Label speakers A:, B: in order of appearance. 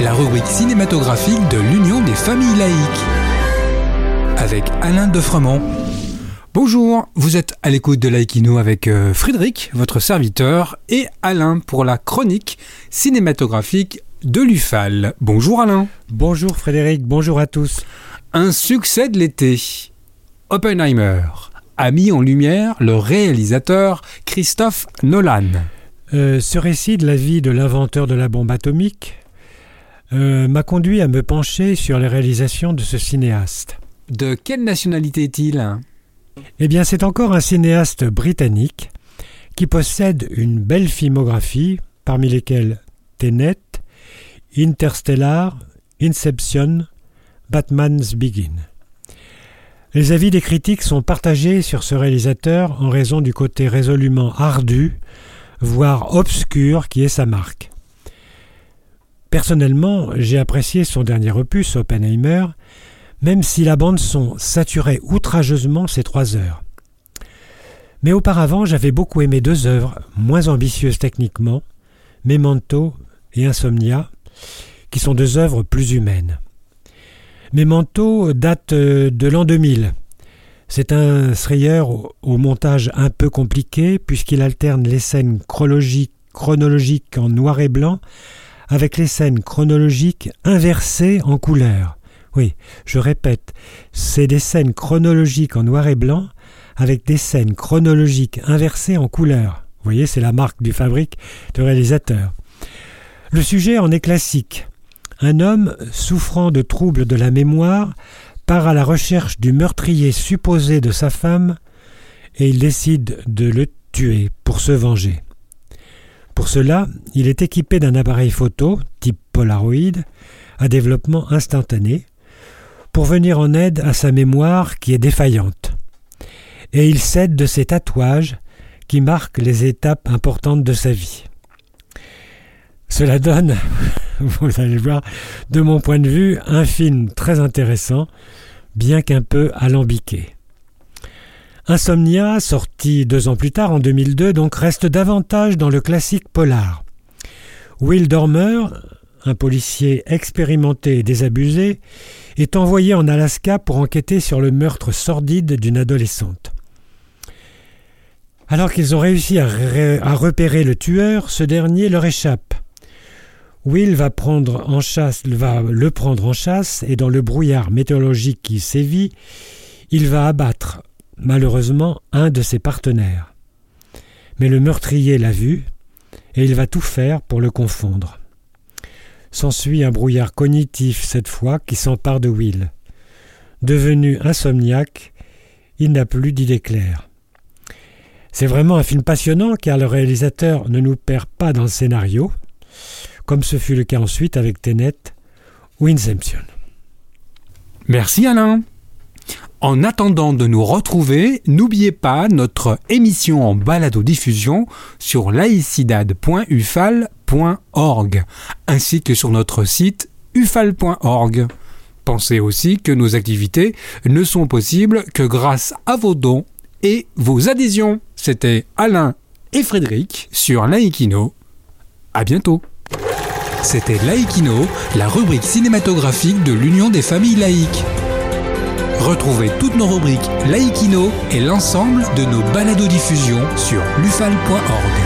A: La rubrique cinématographique de l'Union des familles laïques. Avec Alain Defremont. Bonjour, vous êtes à l'écoute de Laïkino avec euh, Frédéric, votre serviteur, et Alain pour la chronique cinématographique de l'UFAL. Bonjour Alain.
B: Bonjour Frédéric, bonjour à tous.
A: Un succès de l'été. Oppenheimer a mis en lumière le réalisateur Christophe Nolan.
B: Euh, ce récit de la vie de l'inventeur de la bombe atomique euh, m'a conduit à me pencher sur les réalisations de ce cinéaste.
A: De quelle nationalité est-il?
B: Eh bien, c'est encore un cinéaste britannique qui possède une belle filmographie, parmi lesquelles Tenet, Interstellar, Inception, Batman's Begin. Les avis des critiques sont partagés sur ce réalisateur en raison du côté résolument ardu, voire obscur qui est sa marque. Personnellement, j'ai apprécié son dernier opus, Oppenheimer, même si la bande-son saturait outrageusement ces trois heures. Mais auparavant, j'avais beaucoup aimé deux œuvres, moins ambitieuses techniquement, Memento et Insomnia, qui sont deux œuvres plus humaines. Memento date euh, de l'an 2000. C'est un thriller au montage un peu compliqué puisqu'il alterne les scènes chronologiques, chronologiques en noir et blanc avec les scènes chronologiques inversées en couleur. Oui, je répète, c'est des scènes chronologiques en noir et blanc avec des scènes chronologiques inversées en couleur. Vous voyez, c'est la marque du fabrique de réalisateur. Le sujet en est classique. Un homme souffrant de troubles de la mémoire part à la recherche du meurtrier supposé de sa femme et il décide de le tuer pour se venger. Pour cela, il est équipé d'un appareil photo, type Polaroid, à développement instantané, pour venir en aide à sa mémoire qui est défaillante. Et il cède de ses tatouages qui marquent les étapes importantes de sa vie. Cela donne, vous allez voir, de mon point de vue, un film très intéressant, bien qu'un peu alambiqué. Insomnia, sorti deux ans plus tard en 2002, donc reste davantage dans le classique polar. Will Dormer, un policier expérimenté et désabusé, est envoyé en Alaska pour enquêter sur le meurtre sordide d'une adolescente. Alors qu'ils ont réussi à, repérer le tueur, ce dernier leur échappe. Will va, prendre en chasse, va le prendre en chasse et dans le brouillard météorologique qui sévit, il va abattre malheureusement un de ses partenaires. Mais le meurtrier l'a vu et il va tout faire pour le confondre. S'ensuit un brouillard cognitif cette fois qui s'empare de Will. Devenu insomniaque, il n'a plus d'idées claires. C'est vraiment un film passionnant car le réalisateur ne nous perd pas dans le scénario, comme ce fut le cas ensuite avec Tenet ou Inception.
A: Merci Alain. En attendant de nous retrouver, n'oubliez pas notre émission en balado-diffusion sur laicidad.ufal.org ainsi que sur notre site ufal.org. Pensez aussi que nos activités ne sont possibles que grâce à vos dons et vos adhésions. C'était Alain et Frédéric sur Laïkino. À bientôt. C'était Laïkino, la rubrique cinématographique de l'Union des familles laïques. Retrouvez toutes nos rubriques Laïkino et l'ensemble de nos balados diffusions sur lufal.org.